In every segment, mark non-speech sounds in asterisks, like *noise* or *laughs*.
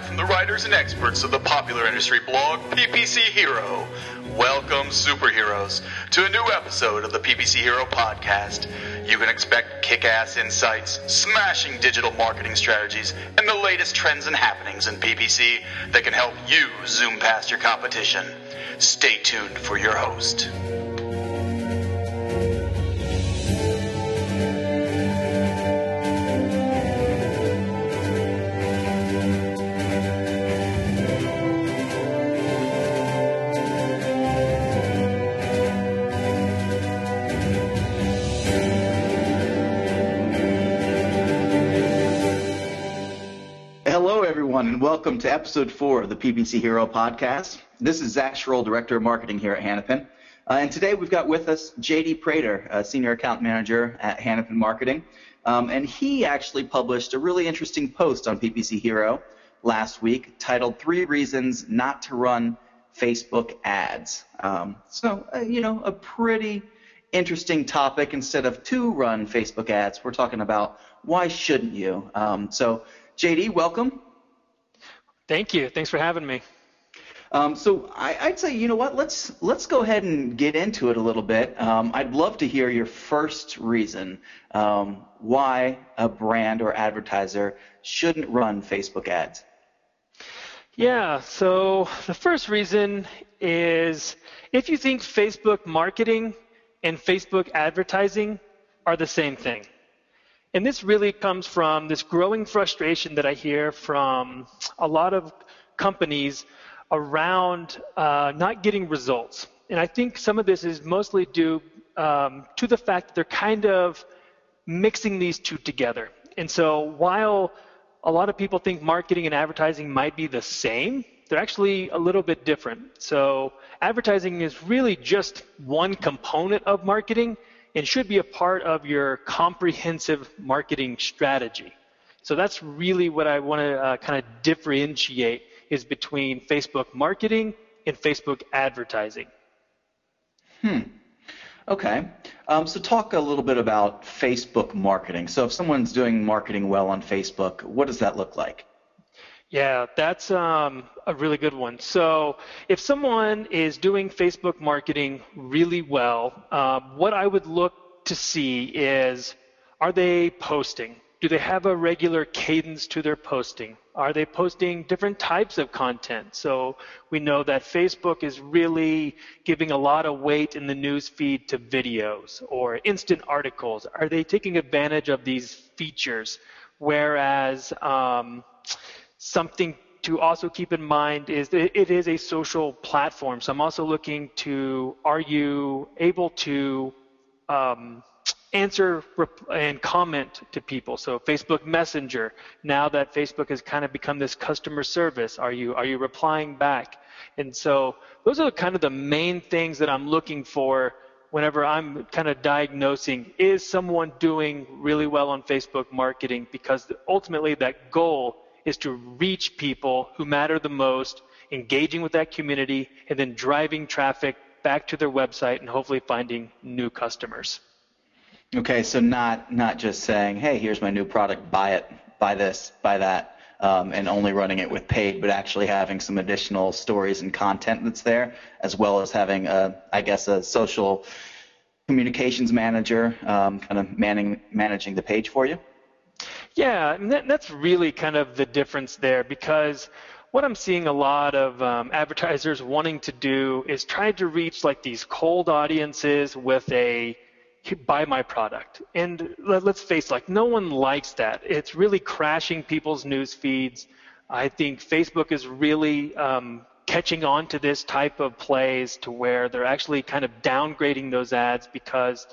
live from the writers and experts of the popular industry blog PPC Hero. Welcome, superheroes, to a new episode of the PPC Hero podcast. You can expect kick ass insights, smashing digital marketing strategies, and the latest trends and happenings in PPC that can help you zoom past your competition. Stay tuned for your host. Welcome to episode four of the PPC Hero podcast. This is Zach Schroll, Director of Marketing here at Hanapin. Uh, and today we've got with us JD Prater, uh, Senior Account Manager at Hanapin Marketing. Um, and he actually published a really interesting post on PPC Hero last week titled Three Reasons Not to Run Facebook Ads. Um, so, uh, you know, a pretty interesting topic. Instead of to run Facebook ads, we're talking about why shouldn't you? Um, so, JD, welcome. Thank you. Thanks for having me. Um, so I, would say, you know what? Let's let's go ahead and get into it a little bit. Um, I'd love to hear your first reason um, why a brand or advertiser shouldn't run Facebook ads. Yeah. So the first reason is if you think Facebook marketing and Facebook advertising are the same thing. And this really comes from this growing frustration that I hear from a lot of companies around uh, not getting results. And I think some of this is mostly due um, to the fact that they're kind of mixing these two together. And so while a lot of people think marketing and advertising might be the same, they're actually a little bit different. So advertising is really just one component of marketing and should be a part of your comprehensive marketing strategy. So that's really what I want to uh, kind of differentiate is between Facebook marketing and Facebook advertising. Hmm. Okay. Um, so talk a little bit about Facebook marketing. So if someone's doing marketing well on Facebook, what does that look like? Yeah, that's um, a really good one. So, if someone is doing Facebook marketing really well, uh, what I would look to see is are they posting? Do they have a regular cadence to their posting? Are they posting different types of content? So, we know that Facebook is really giving a lot of weight in the news feed to videos or instant articles. Are they taking advantage of these features? Whereas, um, something to also keep in mind is that it is a social platform. So I'm also looking to are you able to um, answer and comment to people? So Facebook Messenger. Now that Facebook has kind of become this customer service, are you are you replying back? And so those are kind of the main things that I'm looking for whenever I'm kind of diagnosing is someone doing really well on Facebook marketing because ultimately that goal is to reach people who matter the most, engaging with that community, and then driving traffic back to their website and hopefully finding new customers. Okay, so not not just saying, "Hey, here's my new product, buy it, buy this, buy that," um, and only running it with paid, but actually having some additional stories and content that's there, as well as having, a, I guess, a social communications manager um, kind of manning, managing the page for you. Yeah, and that, that's really kind of the difference there because what I'm seeing a lot of um, advertisers wanting to do is try to reach like these cold audiences with a buy my product. And let, us face like no one likes that. It's really crashing people's news feeds. I think Facebook is really um, catching on to this type of plays to where they're actually kind of downgrading those ads because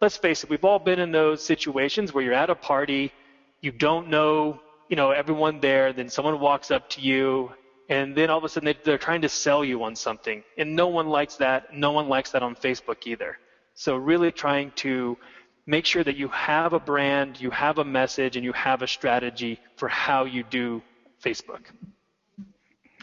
let's face it, we've all been in those situations where you're at a party you don't know, you know, everyone there, then someone walks up to you, and then all of a sudden they, are trying to sell you on something. And no one likes that. No one likes that on Facebook either. So really trying to make sure that you have a brand, you have a message, and you have a strategy for how you do Facebook.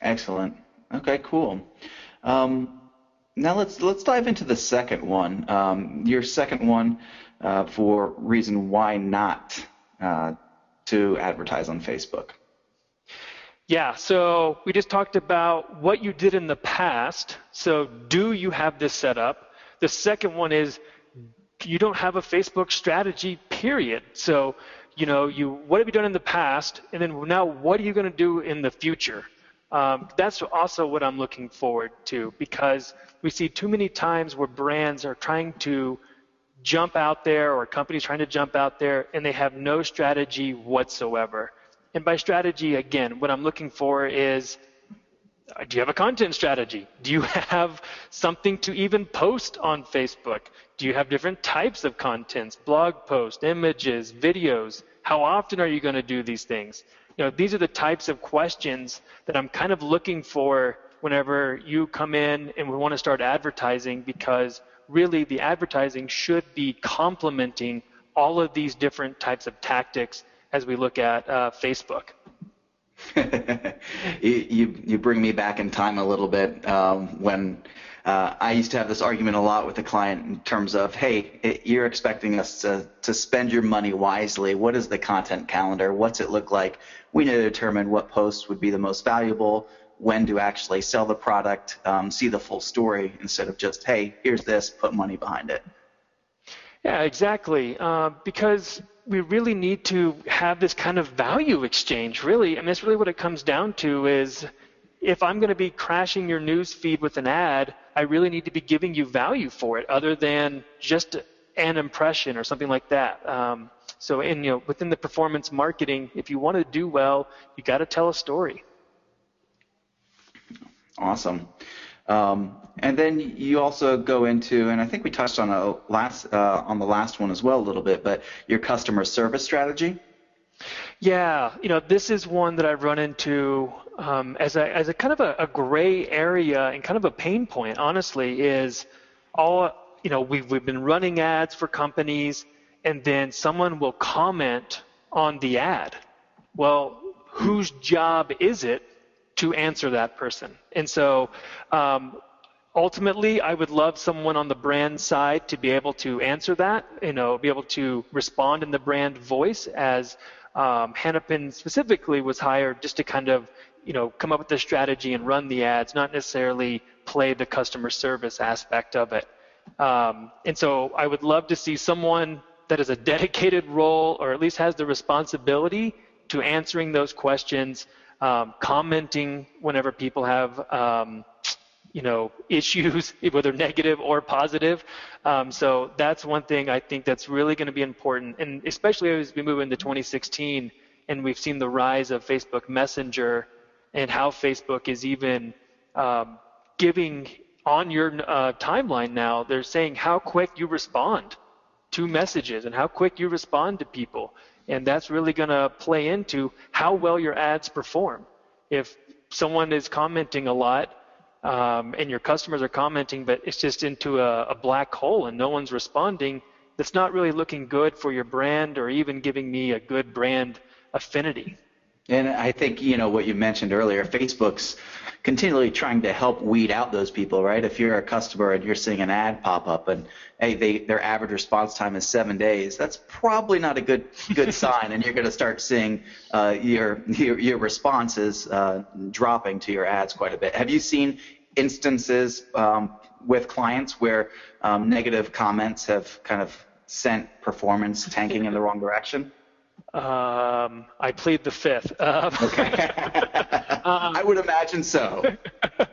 Excellent. Okay, cool. Um, now let's let's dive into the second one. Um, your second one uh, for reason why not uh, to advertise on Facebook? Yeah, so we just talked about what you did in the past. So, do you have this set up? The second one is you don't have a Facebook strategy, period. So, you know, you what have you done in the past, and then now what are you going to do in the future? Um, that's also what I'm looking forward to because we see too many times where brands are trying to jump out there or companies trying to jump out there and they have no strategy whatsoever. And by strategy, again, what I'm looking for is uh, do you have a content strategy? Do you *laughs* have something to even post on Facebook? Do you have different types of contents, blog posts, images, videos? How often are you going to do these things? You know, these are the types of questions that I'm kind of looking for whenever you come in and we want to start advertising because really the advertising should be complementing all of these different types of tactics as we look at uh, Facebook. *laughs* you, you, bring me back in time a little bit um, when uh, I used to have this argument a lot with the client in terms of, hey, it, you're expecting us to, to spend your money wisely. What is the content calendar? What's it look like? We need to determine what posts would be the most valuable, when to actually sell the product, um, see the full story instead of just, hey, here's this, put money behind it. Yeah, exactly. Uh, because we really need to have this kind of value exchange, really. I mean, that's really what it comes down to is if I'm going to be crashing your news feed with an ad, I really need to be giving you value for it other than just an impression or something like that. Um, so in, you know, within the performance marketing, if you want to do well, you got to tell a story. Awesome. Um, and then you also go into, and I think we touched on a last uh, on the last one as well a little bit, but your customer service strategy. Yeah, you know, this is one that I've run into um, as a as a kind of a, a gray area and kind of a pain point. Honestly, is all you know we've we've been running ads for companies, and then someone will comment on the ad. Well, whose job is it to answer that person. And so um, ultimately, I would love someone on the brand side to be able to answer that, you know, be able to respond in the brand voice as um, Hanapin specifically was hired just to kind of, you know, come up with the strategy and run the ads, not necessarily play the customer service aspect of it. Um, and so I would love to see someone that is a *laughs* dedicated role or at least has the responsibility to answering those questions um, commenting whenever people have um, you know *laughs* issues, *laughs* whether negative or positive. Um, so that's one thing I think that's really going to be important, and especially as we move into 2016 and we've seen the rise of Facebook Messenger and how Facebook is even um, giving on your uh, timeline now. They're saying how quick you respond to messages and how quick you respond to people. And that's really going to play into how well your ads perform. If someone is commenting a lot um, and your customers are commenting, but it's just into a, a black hole and no one's responding, that's not really looking good for your brand or even giving me a good brand affinity. And I think, you know, what you mentioned earlier, Facebook's continually trying to help weed out those people, right? If you're a customer and you're seeing an ad pop up and hey, they, their average response time is seven days, that's probably not a good good *laughs* sign, and you're going to start seeing uh, your, your your responses uh, dropping to your ads quite a bit. Have you seen instances um, with clients where um, negative comments have kind of sent performance tanking in the wrong direction? Um, I plead the fifth. *laughs* Um, okay. *laughs* *laughs* I would imagine so.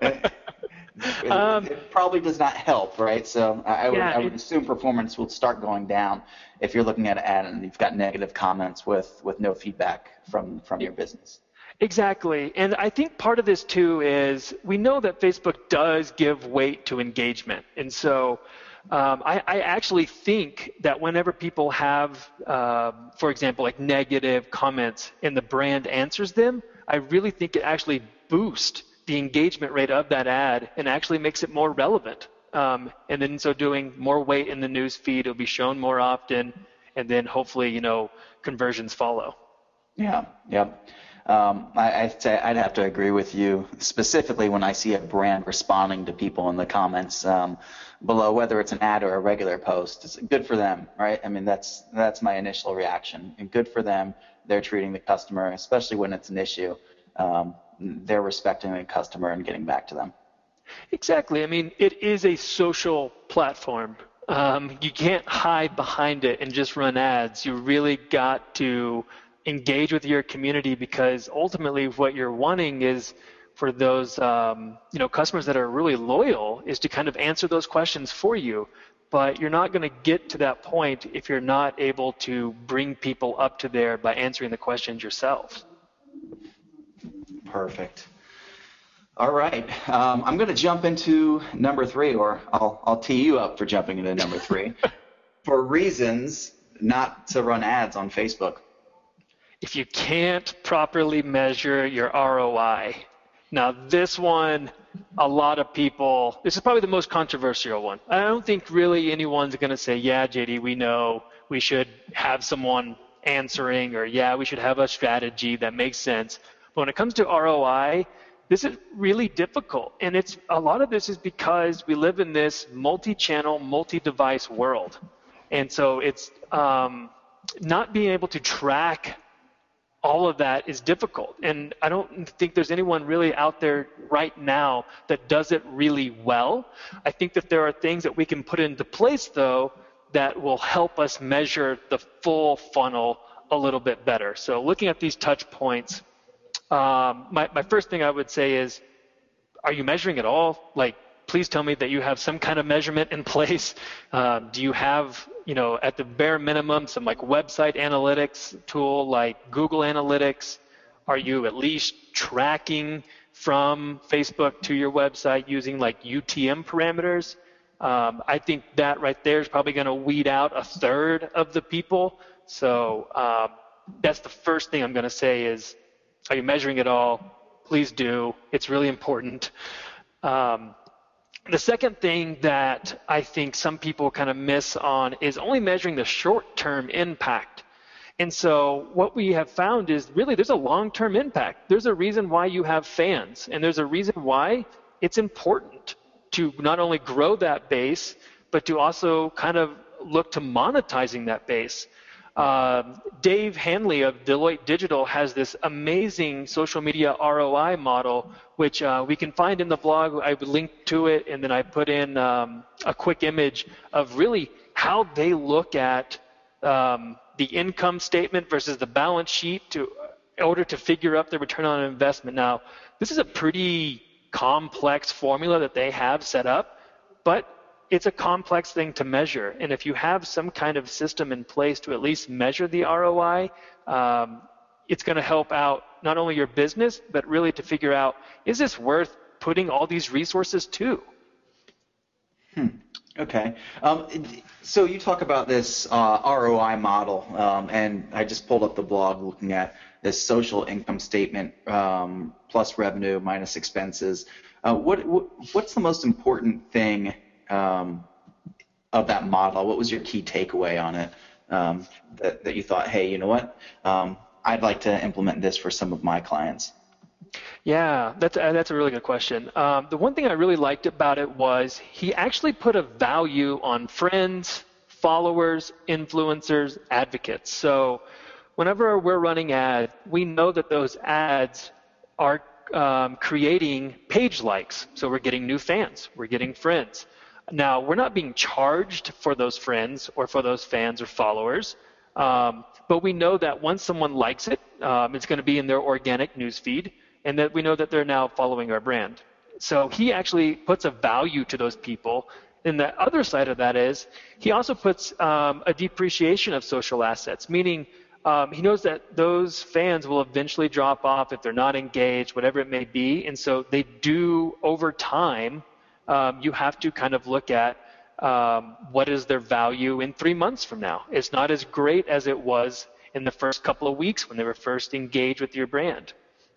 it, um, it, probably does not help, right? So I, would, yeah, I would it, assume performance will start going down if you're looking at an ad and you've got negative comments with, with no feedback from, from your business. Exactly. And I think part of this too is we know that Facebook does give weight to engagement. And so um, I, I, actually think that whenever people have, uh, for example, like negative comments and the brand answers them, I really think it actually boosts the engagement rate of that ad and actually makes it more relevant. Um, and then so doing more weight in the news feed, it'll be shown more often, and then hopefully, you know, conversions follow. Yeah, yeah. Um, I, would say I'd have to agree with you, specifically when I see a brand responding to people in the comments um, below, whether it's an ad or a regular post. It's good for them, right? I mean, that's that's my initial reaction. And good for them. They're treating the customer, especially when it's an issue, um, they're respecting the customer and getting back to them. Exactly. I mean, it is a social platform. Um, you can't hide behind it and just run ads. You really got to engage with your community because ultimately what you're wanting is for those um, you know customers that are really loyal is to kind of answer those questions for you but you're not going to get to that point if you're not able to bring people up to there by answering the questions yourself. Perfect. All right. Um, I'm going to jump into number three, or I'll, I'll tee you up for jumping into number three. *laughs* for reasons not to run ads on Facebook. If you can't properly measure your ROI, now this one a lot of people, this is probably the most controversial one. I don't think really anyone's going to say, yeah, JD, we know we should have someone answering, or yeah, we should have a strategy that makes sense. But when it comes to ROI, this is really difficult. And it's a lot of this is because we live in this multi-channel, multi-device world. And so it's um, not being able to track all of that is difficult. And I don't think there's anyone really out there right now that does it really well. I think that there are things that we can put into place, though, that will help us measure the full funnel a little bit better. So looking at these touch points, um, my, my first thing I would say is, are you measuring at all? Like, please tell me that you have some kind of measurement in place. *laughs* Uh, do you have you know, at the bare minimum, some like website analytics tool like Google Analytics? Are you at least tracking from Facebook to your website using like UTM parameters? Um, I think that right there is probably going to weed out a third of the people. So um, that's the first thing I'm going to say is, are you measuring it all? Please do. It's really important. Um, the second thing that I think some people kind of miss on is only measuring the short term impact. And so what we have found is really there's a long term impact. There's a reason why you have fans, and there's a reason why it's important to not only grow that base, but to also kind of look to monetizing that base. Um, Dave Hanley of Deloitte Digital has this amazing social media ROI model, which uh, we can find in the blog. I link to it, and then I put in um, a quick image of really how they look at um, the income statement versus the balance sheet to, in order to figure out the return on investment. Now, this is a pretty complex formula that they have set up, but it's a complex thing to measure. And if you have some kind of system in place to at least measure the ROI, um, it's going to help out not only your business, but really to figure out is this worth putting all these resources to? Hmm. Okay. Um, so you talk about this uh, ROI model, um, and I just pulled up the blog looking at this social income statement um, plus revenue minus expenses. Uh, what, what, what's the most important thing um, of that model? What was your key takeaway on it um, that, that you thought, hey, you know what? Um, I'd like to implement this for some of my clients. Yeah, that's uh, that's a really good question. Um, the one thing I really liked about it was he actually put a value on friends, followers, influencers, advocates. So whenever we're running ads, we know that those ads are um, creating page likes. So we're getting new fans, we're getting friends. Now, we're not being charged for those friends or for those fans or followers, um, but we know that once someone likes it, um, it's going to be in their organic newsfeed, and that we know that they're now following our brand. So he actually puts a value to those people. And the other side of that is he also puts um, a depreciation of social assets, meaning um, he knows that those fans will eventually drop off if they're not engaged, whatever it may be. And so they do, over time, um, you have to kind of look at um, what is their value in three months from now. It's not as great as it was in the first couple of weeks when they were first engaged with your brand.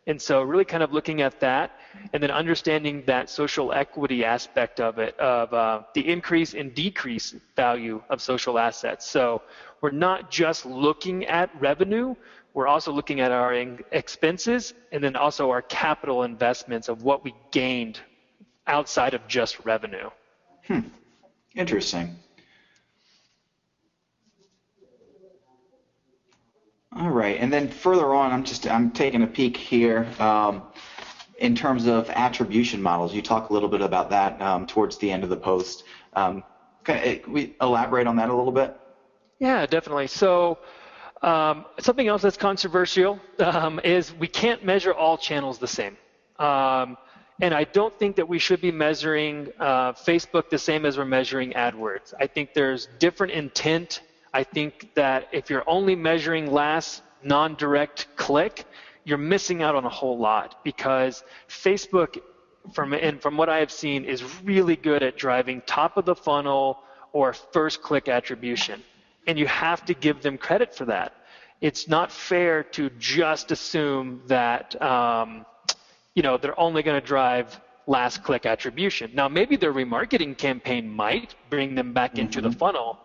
And so, really kind of looking at that and then understanding that social equity aspect of it, of uh, the increase and decrease value of social assets. So, we're not just looking at revenue, we're also looking at our expenses and then also our capital investments of what we gained outside of just revenue. Hmm. Interesting. All right, and then further on, I'm just I'm taking a peek here. Um, in terms of attribution models. You talk a little bit about that um, towards the end of the post. Um, can we elaborate on that a little bit? Yeah, definitely. So um, something else that's controversial *laughs* um, is we can't measure all channels the same. Um, and I don't think that we should be measuring uh, Facebook the same as we're measuring AdWords. I think there's different intent. I think that if you're only measuring last non-direct click, you're missing out on a whole lot because Facebook, from and from what I have seen, is really good at driving top of the funnel or first click attribution, and you have to give them credit for that. It's not fair to just assume that um, you know they're only going to drive last click attribution. Now maybe their remarketing campaign might bring them back mm-hmm. into the mm-hmm. funnel,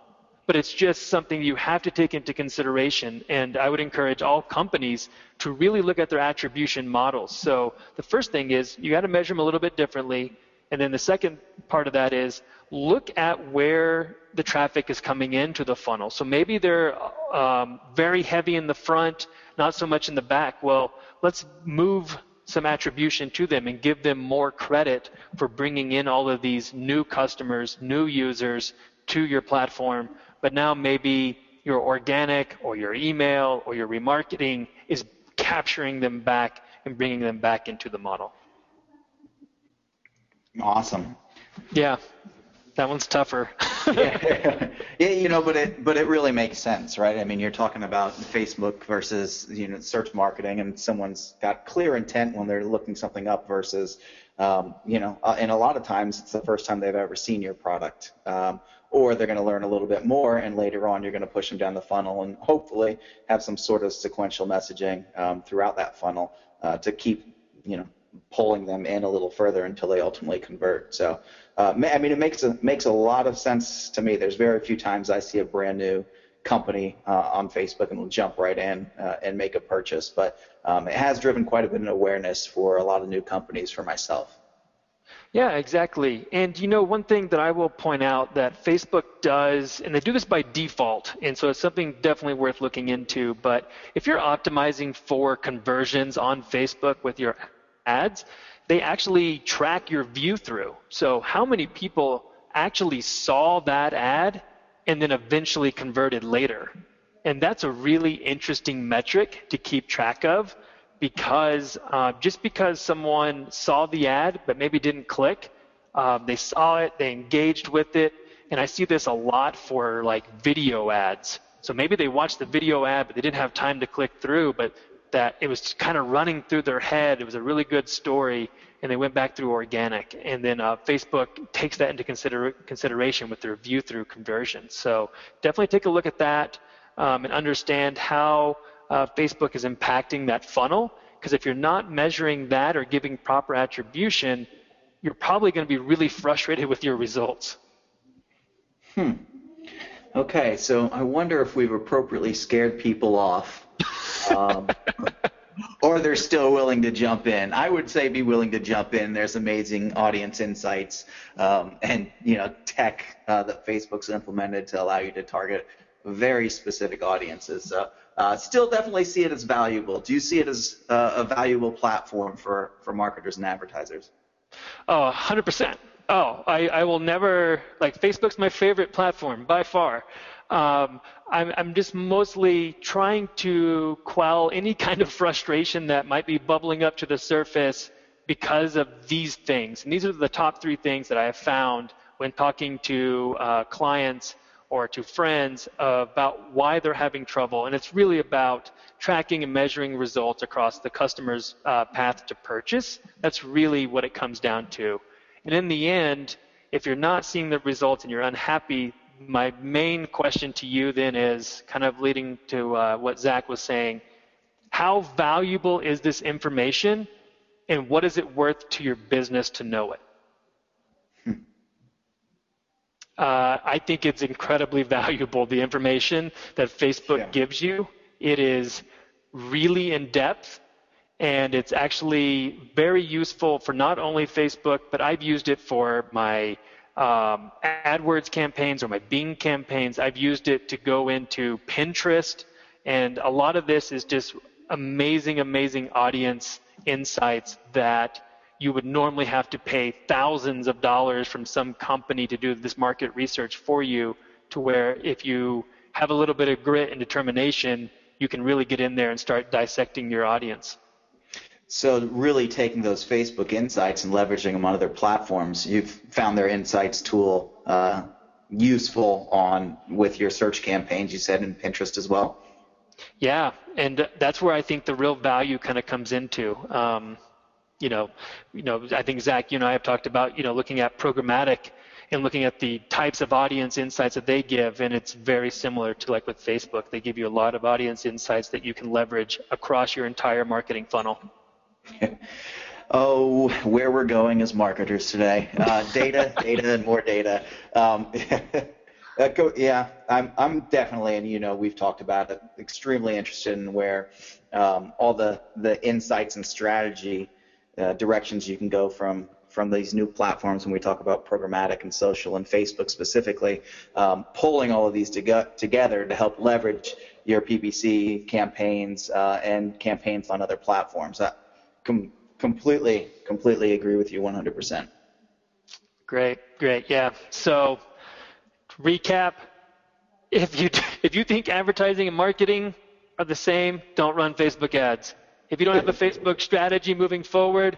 but it's just something you have to take into consideration. And I would encourage all companies to really look at their attribution models. So the first thing is you got to measure them a little bit differently. And then the second part of that is look at where the traffic is coming into the funnel. So maybe they're um, very heavy in the front, not so much in the back. Well, let's move some attribution to them and give them more credit for bringing in all of these new customers, new users to your platform but now maybe your organic or your email or your remarketing is capturing them back and bringing them back into the model. Awesome. Yeah, that one's tougher. yeah. *laughs* yeah, you know, but it but it really makes sense, right? I mean, you're talking about Facebook versus you know search marketing, and someone's got clear intent when they're looking something up versus, um, you know, uh, and a lot of times it's the first time they've ever seen your product. Um, or they're going to learn a little bit more, and later on you're going to push them down the funnel and hopefully have some sort of sequential messaging um, throughout that funnel uh, to keep, you know, pulling them in a little further until they ultimately convert. So, uh, I mean, it makes a makes a lot of sense to me. There's very few times I see a brand new company uh, on Facebook and will jump right in uh, and make a purchase, but um, it has driven quite a bit of awareness for a lot of new companies for myself. Yeah, exactly. And you know, one thing that I will point out that Facebook does, and they do this by default, and so it's something definitely worth looking into. But if you're optimizing for conversions on Facebook with your ads, they actually track your view through. So how many people actually saw that ad and then eventually converted later? And that's a really interesting metric to keep track of because uh, just because someone saw the ad but maybe didn't click, um, they saw it, they engaged with it, and I see this a lot for like video ads. So maybe they watched the video ad but they didn't have time to click through, but that it was kind of running through their head. It was a really good story, and they went back through organic. And then uh, Facebook takes that into consider- consideration with their view through conversion. So definitely take a look at that um, and understand how uh, Facebook is impacting that funnel. Because if you're not measuring that or giving proper attribution, you're probably going to be really frustrated with your results. Hmm. Okay, so I wonder if we've appropriately scared people off. Um, *laughs* or they're still willing to jump in. I would say be willing to jump in. There's amazing audience insights um, and you know tech uh, that Facebook's implemented to allow you to target very specific audiences. So uh, still definitely see it as valuable. Do you see it as uh, a valuable platform for, for marketers and advertisers? Oh, 100%. Oh, I, I will never, like, Facebook's my favorite platform by far. Um, I'm, I'm just mostly trying to quell any kind of frustration that might be bubbling up to the surface because of these things. And these are the top three things that I have found when talking to uh, clients or to friends about why they're having trouble. And it's really about tracking and measuring results across the customer's uh, path to purchase. That's really what it comes down to. And in the end, if you're not seeing the results and you're unhappy, my main question to you then is kind of leading to uh, what Zach was saying. How valuable is this information and what is it worth to your business to know it? uh, I think it's incredibly *laughs* valuable, the information that Facebook yeah. gives you. It is really in depth and it's actually very useful for not only Facebook, but I've used it for my um, AdWords campaigns or my Bing campaigns. I've used it to go into Pinterest, and a lot of this is just amazing, amazing audience insights that you would normally have to pay thousands of dollars from some company to do this market research for you to where if you have a little bit of grit and determination, you can really get in there and start dissecting your audience. So really taking those Facebook insights and leveraging them on other platforms, you've found their insights tool uh, useful on with your search campaigns. You said in Pinterest as well. Yeah, and that's where I think the real value kind of comes into. Um, you know, you know, I think Zach, you and I have talked about, you know, looking at programmatic and looking at the types of audience insights that they give, and it's very similar to like with Facebook. They give you a lot of audience insights that you can leverage across your entire marketing funnel. *laughs* oh, where we're going as marketers today. Uh, data, *laughs* data, and more data. Um, *laughs* yeah, I'm, I'm definitely, and you know, we've talked about it, extremely interested in where um, all the, the insights and strategy uh, directions you can go from from these new platforms when we talk about programmatic and social and Facebook specifically, um, pulling all of these to together to help leverage your PPC campaigns uh, and campaigns on other platforms. Uh, com- completely, completely agree with you 100%. Great, great, yeah. So, recap: if you *laughs* if you think advertising and marketing are the same, don't run Facebook ads. If you don't have a Facebook strategy moving forward,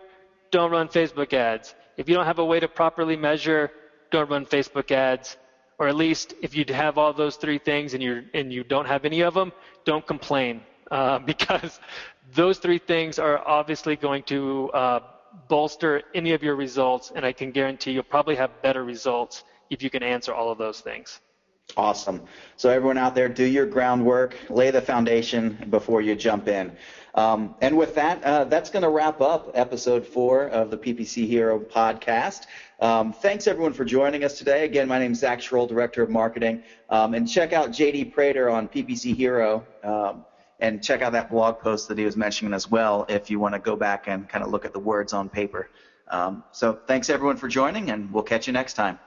don't run Facebook ads. If you don't have a way to properly measure, don't run Facebook ads. Or at least if you have all those three things and you and you don't have any of them, don't complain uh, *laughs* because those three things are obviously going to uh, bolster any of your results, and I can guarantee you'll probably have better results if you can answer all of those things. Awesome. So everyone out there, do your groundwork, lay the foundation before you jump in. Um, and with that, uh, that's going to wrap up episode four of the PPC Hero podcast. Um, thanks everyone for joining us today. Again, my name is Zach Schroll, Director of Marketing. Um, and check out JD Prater on PPC Hero. And check out that blog post that he was mentioning as well if you want to go back and kind of look at the words on paper. Um, so thanks everyone for joining, and we'll catch you next time.